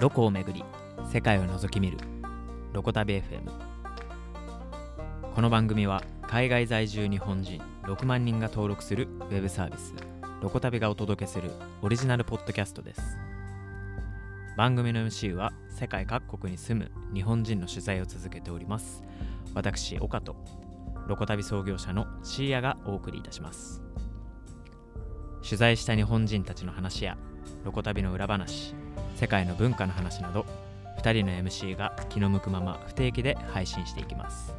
ロコをめぐり世界を覗き見るロコ旅 FM この番組は海外在住日本人6万人が登録するウェブサービスロコ旅がお届けするオリジナルポッドキャストです。番組の MC は世界各国に住む日本人の取材を続けております。私岡とロコ旅創業者のシーヤがお送りいたします。取材した日本人たちの話やロコ旅の裏話世界の文化の話など2人の MC が気の向くまま不定期で配信していきます。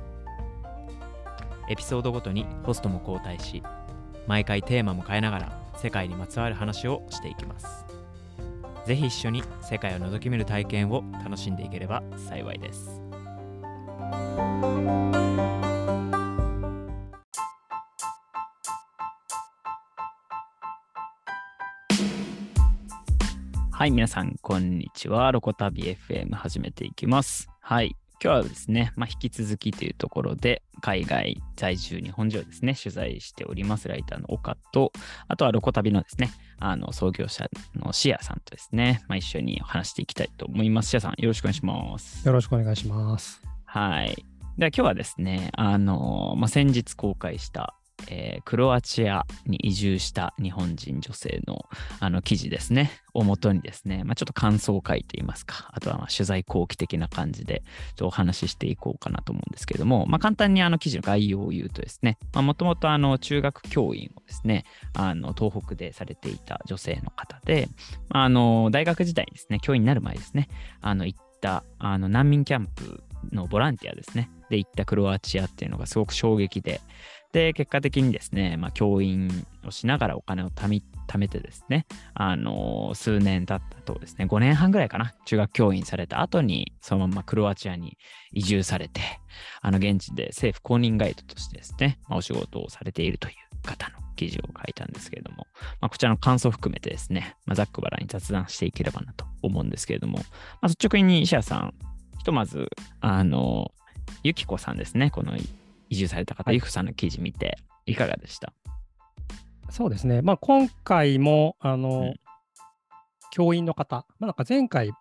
エピソードごとにホストも交代し毎回テーマも変えながら世界にまつわる話をしていきます。ぜひ一緒に世界を覗き見る体験を楽しんでいければ幸いです。はい、皆さん、こんにちは。ロコタビ FM 始めていきます。はい。今日はですね、まあ、引き続きというところで、海外在住日本人をですね、取材しております、ライターの岡と、あとはロコ旅のですね、あの創業者のシアさんとですね、まあ、一緒に話していきたいと思います。シアさん、よろしくお願いします。よろしくお願いします。はい。では今日はですね、あの、まあ、先日公開した、えークロアチアに移住した日本人女性のあの記事ですね、をもとにですね、まあ、ちょっと感想を書いいますか、あとはまあ取材後期的な感じでちょっとお話ししていこうかなと思うんですけれども、まあ、簡単にあの記事の概要を言うとですね、もともと中学教員をですね、あの東北でされていた女性の方で、まああの大学時代にですね、教員になる前ですね、あの行ったあの難民キャンプのボランティアですね、で行ったクロアチアっていうのがすごく衝撃で、で、結果的にですね、まあ、教員をしながらお金を貯め貯めてですね、あの数年経ったとですね、5年半ぐらいかな、中学教員された後に、そのままクロアチアに移住されて、あの、現地で政府公認ガイドとしてですね、まあ、お仕事をされているという方の記事を書いたんですけれども、まあ、こちらの感想を含めてですね、まあ、ざっくばらに雑談していければなと思うんですけれども、まあ、率直に石谷さん、ひとまず、あの、ゆきこさんですね、この移住された方、はいゆきこさんの記事見て、いかがでした？そうですね。まあ、今回も、あの、うん教員の方、まあ、なんか前回、ん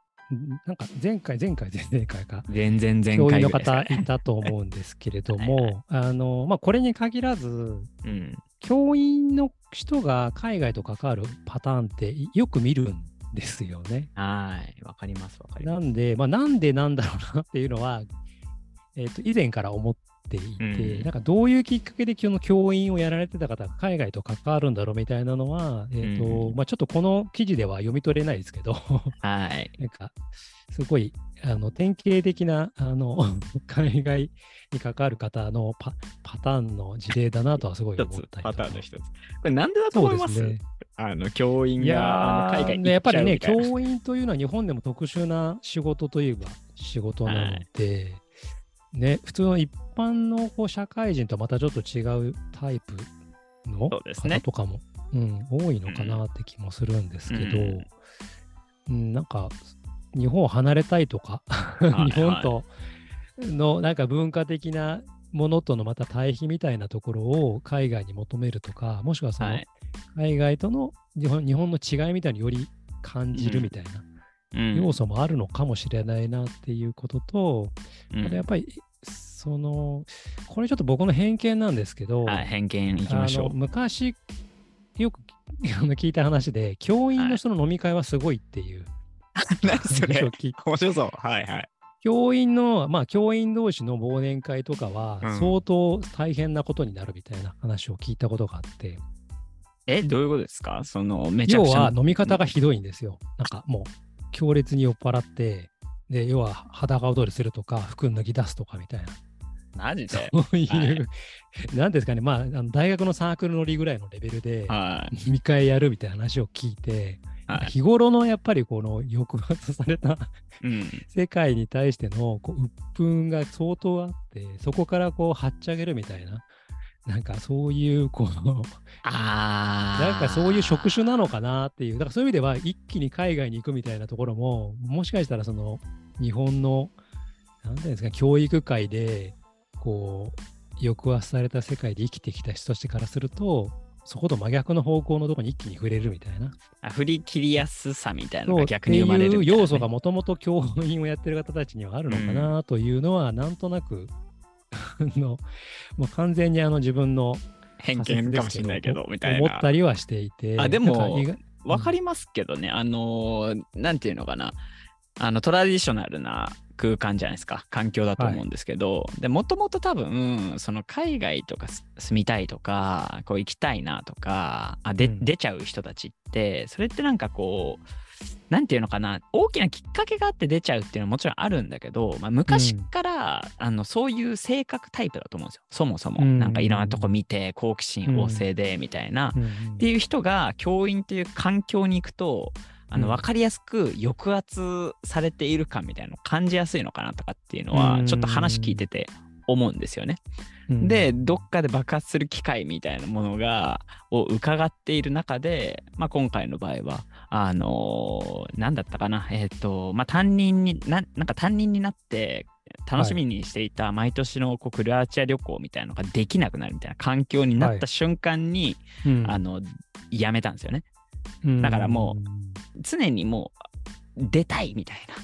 なんか前回、前回、前々回か、全然前教員の回ぐらいですか方ねいたと思うんですけれども、あの、まあ、これに限らず、うん。教員の人が海外と関わるパターンってよく見るんですよね。はい。わかります、わかります。なんで、まあ、なんでなんだろうなっていうのは、えっと以前から思っていて、うんなんかどういうきっかけでその教員をやられてた方が海外と関わるんだろうみたいなのは、えっとうんまあ、ちょっとこの記事では読み取れないですけど、はい。なんかすごいあの典型的なあの 海外に関わる方のパパターンの事例だなとはすごい一思ったりパターンの一つ。これなんでだと思います？あの、教員が海外ーにやっぱりね、教員というのは日本でも特殊な仕事といえば仕事なので、ね、普通の一般のこう社会人とはまたちょっと違うタイプのそうですね。方とかも、うん、多いのかなって気もするんですけど、ううんんなんか日本を離れたいとか、日本とのなんか文化的なものとのまた対比みたいなところを海外に求めるとか、もしくはその、はい。海外との日本日本の違いみたいにより感じるみたいなうん。要素もあるのかもしれないなっていうことと、うん。あとやっぱりそのこれちょっと僕の偏見なんですけど、はい、偏見いきましょあの昔よく 聞いた話で教員の人の飲み会はすごいっていうう。何それ？面白そう。はいはい。教員のまあ教員同士の忘年会とかはうん相当大変なことになるみたいな話を聞いたことがあって、え、どういうことですか？その、めちゃ要くちゃ。は飲み方がひどいんですよ。なんかもう強烈に酔っ払って、で、要は裸踊りするとか、服脱ぎ出すとかみたいな。マジで？そういう、はいなんですかね、まあ、あの大学のサークルのりぐらいのレベルで、はい。飲み会やるみたいな話を聞いて、はい。日頃のやっぱりこの抑圧されたうん。世界に対してのこう鬱憤が相当あって、そこからこう、はっちゃげるみたいな。なんかそういう、こう、あーなんかそういう職種なのかなっていう、だからそういう意味では一気に海外に行くみたいなところも、もしかしたらその日本の、なんていうんですか、教育界で、こう、抑圧された世界で生きてきた人たちからすると、そこと真逆の方向のところに一気に触れるみたいな。あ振り切りやすさみたいなのが逆に生まれるね、いう要素がもともと教員をやってる方たちにはあるのかなというのは、なんとなくあの もう完全にあの自分の偏見かもしれないけど、みたいな思った。りはしていて。あでもなんかりますけどね、あのーなんていうのかな、あのトラディショナルな空間じゃないですか、環境だと思うんですけど、でもともと多分、その海外とかす住みたいとか、こう行きたいなとか、あで、うん。出ちゃう人たちって、それってなんかこう、なんていうのかな、大きなきっかけがあって出ちゃうっていうのはもちろんあるんだけど、まあ、昔から、あのそういう性格タイプだと思うんですよ、そもそも。うん。なんかいろんなとこ見て、好奇心旺盛でみたいな。うん。うん。っていう人が教員という環境に行くとあのうん。分かりやすく抑圧されている感みたいなのを感じやすいのかなとかっていうのはうん。ちょっと話聞いてて思うんですよね。うん。でどっかで爆発する機会みたいなものがを伺っている中で、まあ、今回の場合はあのー何だったかな。えっ、とまあ担任にななんか担任になって楽しみにしていた毎年のこうクロアチア旅行みたいなのができなくなるみたいな環境になった瞬間に、うん。あのやめたんですよね。うん。だからも常にもう出たいみたいな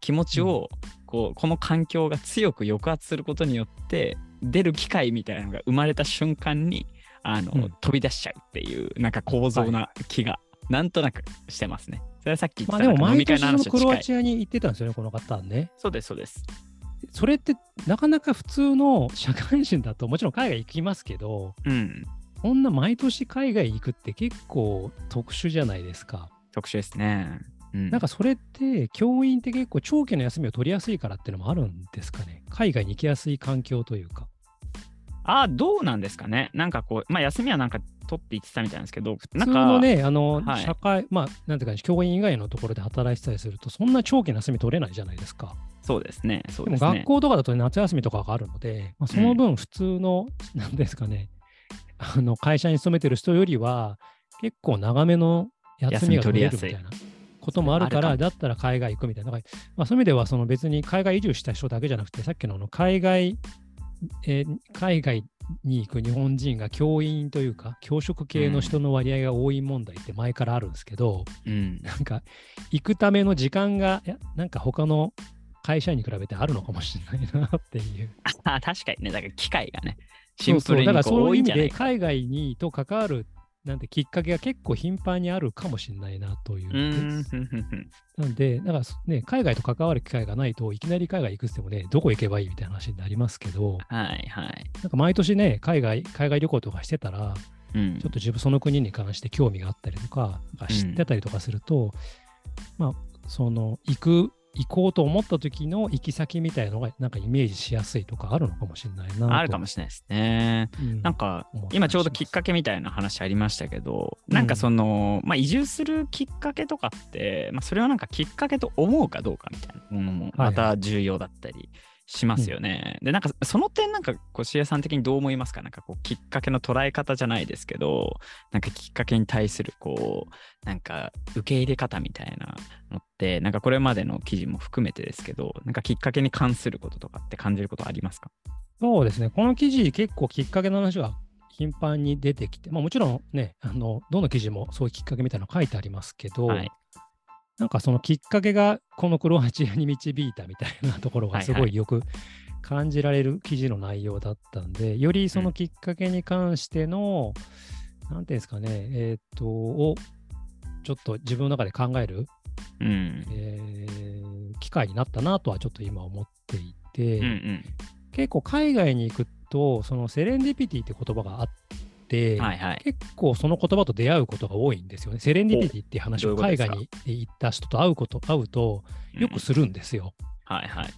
気持ちを、こうこの環境が強く抑圧することによって出る機会みたいなのが生まれた瞬間にあの、うん飛び出しちゃうっていうなんか構造な気がなんとなくしてますね。それはさっき言ってまあでもたなんか飲み会毎年そのの話。クロアチアに行ってたんですよね、この方はね。そうですそうです。それってなかなか普通の社会人だと、もちろん海外行きますけど、うんこんな毎年海外行くって結構特殊じゃないですか。特殊ですね。うん、なんかそれって、教員って結構長期の休みを取りやすいからっていうのもあるんですかね？海外に行きやすい環境というか。あどうなんですかね？なんかこう、まあ休みはなんか取って言ってたみたいなんですけど、普通なんかのね、あの、はい社会、まあ、なんていうか、教員以外のところで働いてたりすると、そんな長期の休み取れないじゃないですか。そうですね。そうでもですね。学校とかだと夏休みとかがあるので、まあ、その分普通の、なんですかね、あの会社に勤めてる人よりは、結構長めの休みが取れるみたいなこともあるから、だったら海外行くみたいな。まあ、そういう意味では、その別に海外移住した人だけじゃなくて、さっきのあの海外、えー海外に行く日本人が教員というか、教職系の人の割合が多い問題って前からあるんですけど、うん、なんか行くための時間が、いやなんか他の会社に比べてあるのかもしれないなっていう。あ確かにね、だから機会がね、シンプそうそうだからそういう意味でいんじゃないか。海外にと関わるなんてきっかけが結構頻繁にあるかもしれないなといううなんで、だからね、海外と関わる機会がないといきなり海外行くってもね、どこ行けばいいみたいな話になりますけど、はいはい。なんか毎年ね、海外、海外旅行とかしてたら、うん。ちょっと自分その国に関して興味があったりとか、か知ってたりとかすると、まあ、その、行く、行こうと思った時の行き先みたいなのが、なんかイメージしやすいとかあるのかもしれないなと。あるかもしれないですね。うんなんか今ちょうどきっかけみたいな話ありましたけど、うんなんかその、まあ、移住するきっかけとかって、まあ、それをなんかきっかけと思うかどうかみたいなものもまた重要だったりしますよね。でなんかその点なんかこう CA さん的にどう思いますか？なんかこうきっかけの捉え方じゃないですけどなんかきっかけに対するこうなんか受け入れ方みたいなのってなんかこれまでの記事も含めてですけどなんかきっかけに関することとかって感じることありますか？そうですね、この記事、結構きっかけの話が頻繁に出てきて、まあ、もちろんね、あのどの記事もそういうきっかけみたいなの書いてありますけど、はいなんかそのきっかけがこのクロアチアに導いたみたいなところがすはいはい。ごいよく感じられる記事の内容だったんで、よりそのきっかけに関しての、なんていうんですかね、えーっと、をちょっと自分の中で考える、うん。えー機会になったなとはちょっと今思っていて、うんうん。結構海外に行くと、そのセレンディピティって言葉があって、はいはい。結構その言葉と出会うことが多いんですよね。セレンディピティっていう話を海外に行った人と会うこと、会うとよくするんですよ。はいはい。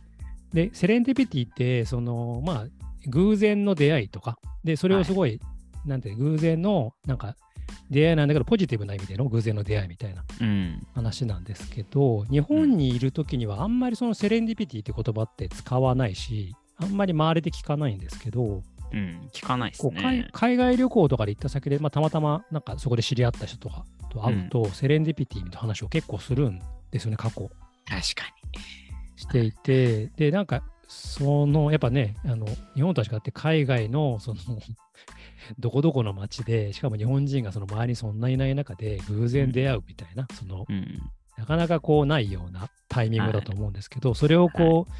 で、セレンディピティって、その、まあ、偶然の出会いとか、で、それをすごい、なんて、偶然の、なんか、出会いなんだけど、ポジティブな意味での偶然の出会いみたいなうん。話なんですけど、日本にいるときにはあんまりそのセレンディピティって言葉って使わないし、あんまり周りで聞かないんですけど、うん。聞かないですこう海ね。海外旅行とかで行った先で、まあ、たまたまなんかそこで知り合った人とかと会うと、セレンディピティみたいな話を結構するんですよね、過去確かしていて、で、なんか、その、やっぱね、あの日本とは違って海外の、その、どこどこの街で、しかも日本人がその周りにそんないない中で偶然出会うみたいな、その、うん。なかなかこうないようなタイミングだと思うんですけど、それをこう、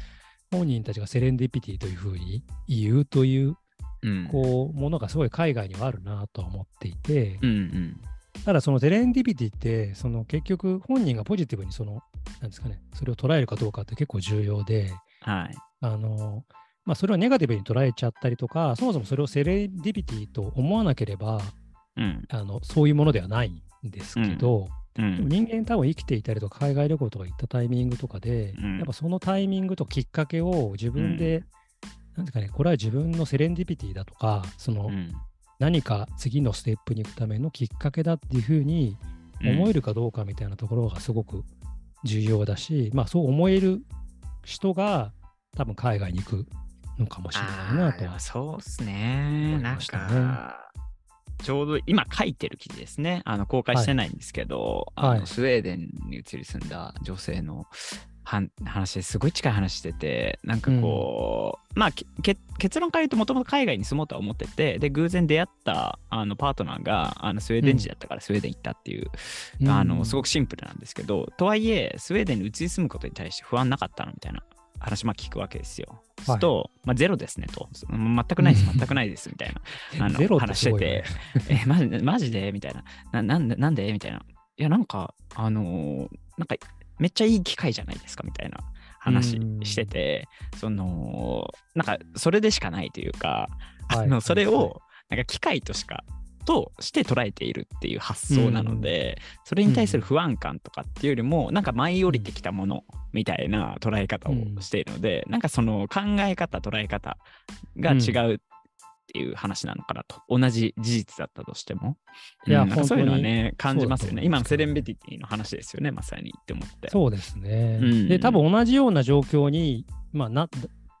本人たちがセレンディピティというふうに言うという、うん。こう、ものがすごい海外にはあるなとは思っていて、うんうん。ただそのセレンディピティって、その結局本人がポジティブにその、なんですかね、それを捉えるかどうかって結構重要で、はい。あの、まあ、それをネガティブに捉えちゃったりとか、そもそもそれをセレンディピティと思わなければ、うん。あのそういうものではないんですけど、人間多分生きていたりとか、海外旅行とか行ったタイミングとかで、うんやっぱそのタイミングときっかけを自分で、なんですかね、これは自分のセレンディピティだとか、そのうん。何か次のステップに行くためのきっかけだっていうふうに思えるかどうかみたいなところがすごく重要だし、まあそう思える人が多分海外に行くのかもしれないなとそうっすね。なんか、ちょうど今書いてる記事ですね。あの公開してないんですけど、はい。あのスウェーデンに移り住んだ女性の話ですごい近い話してて、なんかこう、まあけけ結論から言うともともと海外に住もうとは思ってて、で、偶然出会ったあのパートナーがあのスウェーデン人だったからスウェーデン行ったっていう、あのすごくくシンプルなんですけど、とはいえ、スウェーデンに移り住むことに対して不安なかったのみたいな話、まあ聞くわけですよ。すると、まあ、ゼロですねと、そ全くないです、全くないですみたいな あのね。話してえ、マジマジで？みたいな。な。なんで？なんで？みたいな。いや、なんか、あのーなんか、めっちゃいい機会じゃないですかみたいな話してて、その、なんか、それでしかないというか、あのはい。はいそれを、なんか、機会としか、として捉えているっていう発想なので、それに対する不安感とかっていうよりも、なんか舞い降りてきたものみたいな捉え方をしているので、なんかその考え方、捉え方が違うっていう話なのかなと。同じ事実だったとしても。いやうんなんかそういうのはね、感じますよね。今のセレンベティティの話ですよね、まさにって思って。そうですね。うんで、多分同じような状況に、まあな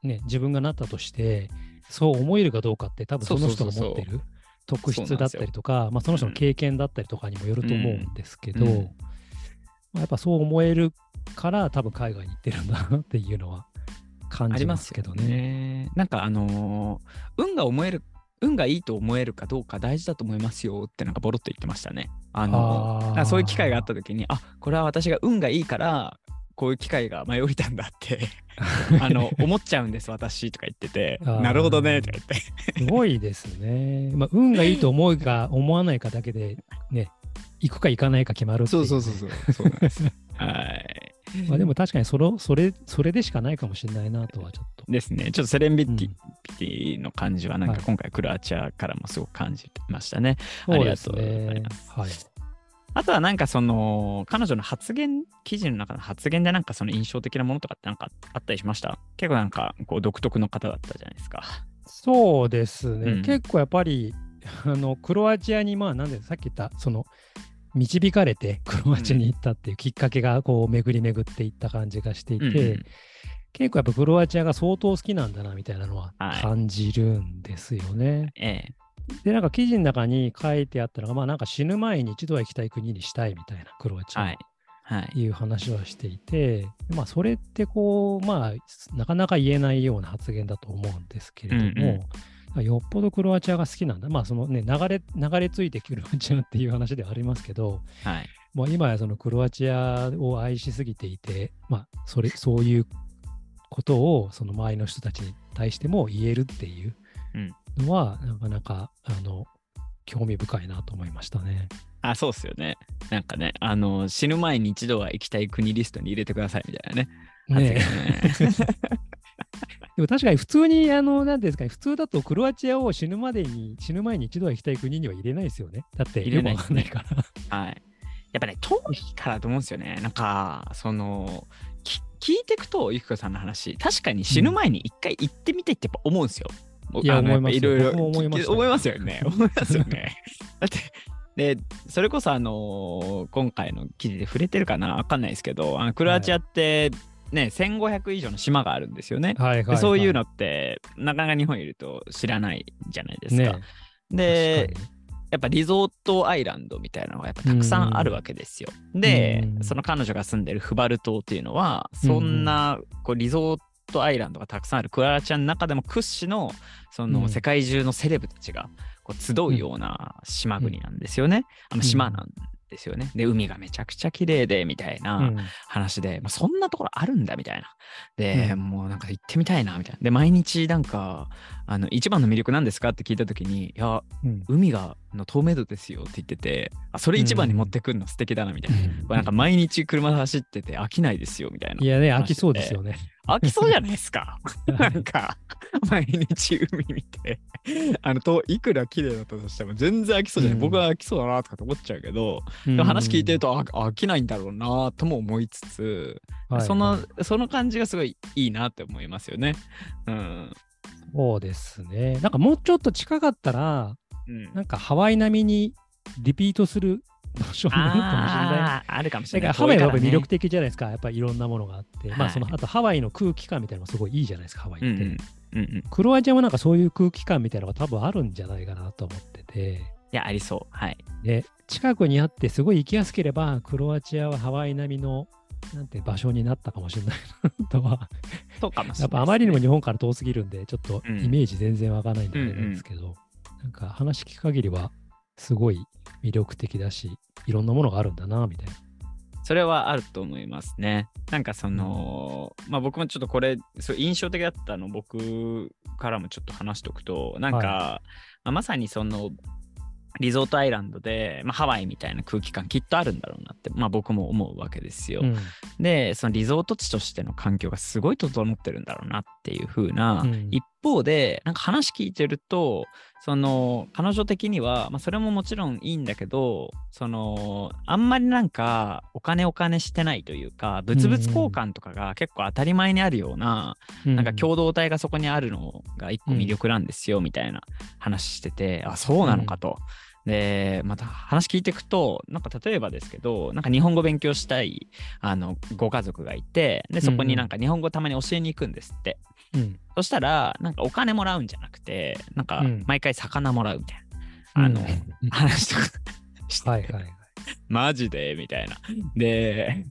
ね、自分がなったとして、そう思えるかどうかって、多分その人が持ってる特質だったりとか、まあ、その人の経験だったりとかにもよると思うんですけど、まあやっぱそう思えるから、多分海外に行ってるんだなっていうのは感じまありますすけどね。ね。なんかあのー運が思える、運がいいと思えるかどうか大事だと思いますよってなんかボロッと言ってましたね。あのーあそういう機会があった時に、あこれは私が運がいいから、こういう機会が舞い降りたんだって あの思っちゃうんです私とか言っててなるほどねとか言ってすごいですね。まあ、運がいいと思うか思わないかだけで、ね、行くか行かないか決まるっていうね、うそうなんですはいまあでも確かにそれそれそれでしかないかもしれないなとはちょっと。ですね。ちょっとセレンビティうん。ティの感じはなんはい。か今回クロアチアからもすごく感じましたね、そうですありがとうございねます。はい。あとはなんかその彼女の発言記事の中の発言でなんかその印象的なものとかってなんかあったりしました？結構なんかこう独特の方だったじゃないですか。そうですね。うん。結構やっぱり、あの、クロアチアに、まあ、なんで、さっき言った、その、導かれてクロアチアに行ったっていうきっかけが、こう、巡り巡っていった感じがしていて、うん。うん。結構やっぱクロアチアが相当好きなんだな、みたいなのははい。感じるんですよね。ええ。で、なんか記事の中に書いてあったのが、まあなんか死ぬ前に一度は行きたい国にしたいみたいな、クロアチア。ははい。はい。いう話はしていて、まあそれってこう、まあなかなか言えないような発言だと思うんですけれども、よっぽどクロアチアが好きなんだ。まあそのね、流れ、流れ着いてクロアチアっていう話ではありますけど、はい。今やそのクロアチアを愛しすぎていて、まあそれ、そういうことをその周りの人たちに対しても言えるっていうのは、なかなか、あの、興味深いなと思いましたね。あそうっすよね。なんかねあの死ぬ前に一度は行きたい国リストに入れてくださいみたいなね。ね でも確かに普通に、あの、なんですかね、普通だとクロアチアを死ぬまでに、死ぬ前に一度は行きたい国には入れないですよね。だって、入れないわかんないから。はい。やっぱね、遠いからだと思うんですよね。なんか、その、き聞いていくと、ゆきこさんの話、確かに死ぬ前に一回行ってみてってやっぱ思うんですよ。いやあの思いますいろいろ思いましたよ思いますよね。思いますよね。だって、で、それこそあの今回の記事で触れてるかな？わかんないですけど、あのクロアチアってね、1500以上の島があるんですよね。はいはい、はい。でそういうのって、なかなか日本にいると知らないじゃないですか。ねでやっぱリゾートアイランドみたいなのがやっぱたくさんあるわけですよ。でう、んその彼女が住んでるフバル島っていうのは、そんなこうリゾートアイランドがたくさんあるクロアチアの中でも屈指のそうのん世界中のセレブたちがこう集うような島国なんですよね。あの島なんですよね。で、海がめちゃくちゃ綺麗で、みたいなうん話で、まあ、そんなところあるんだ、みたいな。で、うんもうなんか行ってみたいな、みたいな。で、毎日なんか、あの、一番の魅力なんですかって聞いたときに、いや、うん海がの透明度ですよって言ってて、あ、それ一番に持ってくるの素敵だな、みたいな。これなんか毎日車で走ってて飽きないですよ、みたいな。いやね、飽きそうですよね。飽きそうじゃないですか。なんか、毎日海見て、あの、といくら綺麗だったとしても全然飽きそうじゃない。うん僕は飽きそうだなとかと思っちゃうけど、うん話聞いてるとあ飽きないんだろうなとも思いつつ、はいそのはいその感じがすごいいいなって思いますよね。うん。そうですね。なんかもうちょっと近かったら、うん、なんかハワイ並みにリピートする かもしれない。あるかもしだれない。からハワイは魅力的じゃないですか。やっぱりいろんなものがあって。まあその、はいあとハワイの空気感みたいなのもすごいいいじゃないですか、ハワイって。うんうんうんうん。クロアチアもなんかそういう空気感みたいなのが多分あるんじゃないかなと思ってて。いや、ありそう。はい。で、近くにあってすごい行きやすければ、クロアチアはハワイ並みのなんて場所になったかもしれないなとは。そうかもしれないね、やっぱあまりにも日本から遠すぎるんで、ちょっとうんイメージ全然わかんないんであれなんですけど、なんか話聞く限りはすごい魅力的だし、いろんなものがあるんだな、みたいな。それはあると思いますね。なんかその、まあ僕もちょっとこれ、そう印象的だったの僕からもちょっと話しておくと、なんか、はまあまさにその、リゾートアイランドで、まあ、ハワイみたいな空気感きっとあるんだろうなって、まあ僕も思うわけですよ。うんで、そのリゾート地としての環境がすごい整ってるんだろうなっていう風な、うん一方で、なんか話聞いてると、その彼女的には、まあ、それももちろんいいんだけど、そのあんまりなんかお金お金してないというか、物々交換とかが結構当たり前にあるような、なんか共同体がそこにあるのが一個魅力なんですよみたいな話してて、あ、そうなのかと。で、また話聞いていくと、なんか例えばですけど、なんか日本語勉強したいあのご家族がいて、で、そこになんか日本語たまに教えに行くんですって。うんそしたら、なんかお金もらうんじゃなくて、なんかうん。毎回魚もらうみたいな、あの、うん。話とかして。て、はいはいはい。マジで？みたいな。で、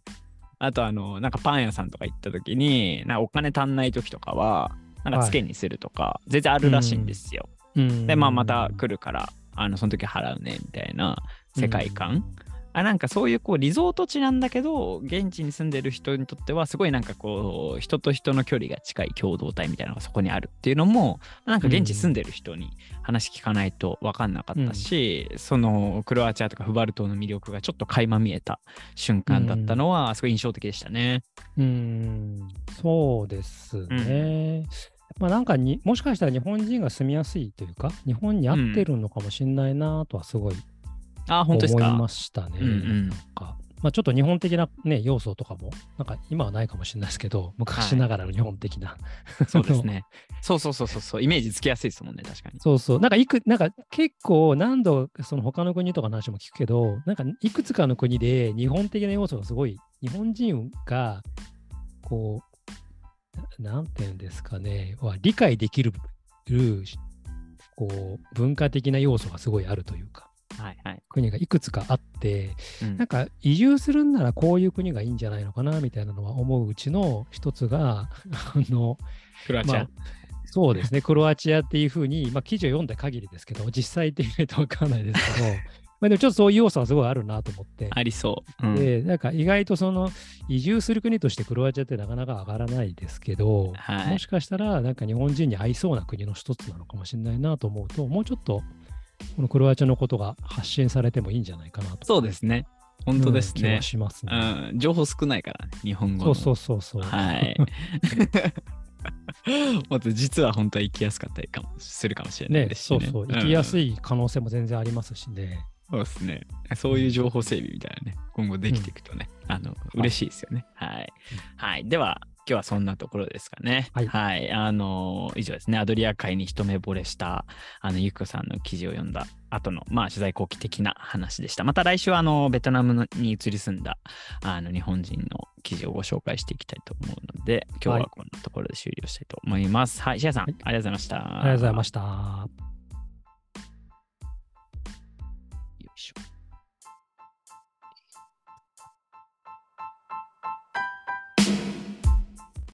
あとあの、なんかパン屋さんとか行った時に、なんかお金足んない時とかは、なんかつけにするとか、全然あるらしいんですよ。うん。で、まあまた来るから、あの、その時払うね、みたいな世界観。あなんかそういうこうリゾート地なんだけど現地に住んでる人にとってはすごいなんかこう人と人の距離が近い共同体みたいなのがそこにあるっていうのもなんか現地住んでる人に話聞かないと分かんなかったし、そのクロアチアとかフバル島の魅力がちょっと垣間見えた瞬間だったのはすごい印象的でしたね。うん、そうですね。まあなんかにもしかしたら日本人が住みやすいというか、日本に合ってるのかもしれないなとはすごいあ本当ですか？思いましたね。うんまあ、ちょっと日本的な、ね、要素とかも、なんか今はないかもしれないですけど、昔ながらの日本的な。そうですね。そうそうそうそうそうイメージつきやすいですもんね確かに。そうそう。なんかいく、なんか結構何度、その他の国とかの話も聞くけど、なんかいくつかの国で日本的な要素がすごい、日本人が、こう、ななんていうんですかね、は理解できる、こう、文化的な要素がすごいあるというか、はいはい。国がいくつかあって、うんなんか移住するんならこういう国がいいんじゃないのかなみたいなのは思ううちの一つが、あの、クロアチア。まあそうですね、クロアチアっていうふうに、まあ、記事を読んだ限りですけど、実際って言ないと分かんないですけど、まあでもちょっとそういう要素はすごいあるなと思って。ありそう。うんで、なんか意外とその移住する国としてクロアチアってなかなか上がらないですけど、はいもしかしたらなんか日本人に合いそうな国の一つなのかもしれないなと思うと、もうちょっとこのクロアチアのことが発信されてもいいんじゃないかなと。そうですね。本当ですねうん。しますね。うん、情報少ないからね、日本語の。そうそうそうそう。はい。もっと実は本当は行きやすかったりかもするかもしれないね、ですしね。そうそう。行きやすい、い可能性も全然ありますしね。そうですね。そういう情報整備みたいなね、今後できていくとね、あの、嬉しいですよね。はい。はい。では、今日はそんなところですかね。はいあの、以上ですね。アドリア海に一目惚れした、あの、ゆきこさんの記事を読んだ後の、まあ、取材後期的な話でした。また来週は、あの、ベトナムのに移り住んだ、あの、日本人の記事をご紹介していきたいと思うので、今日はこんなところで終了したいと思います。はい、シアさん、はいありがとうございました。ありがとうございました。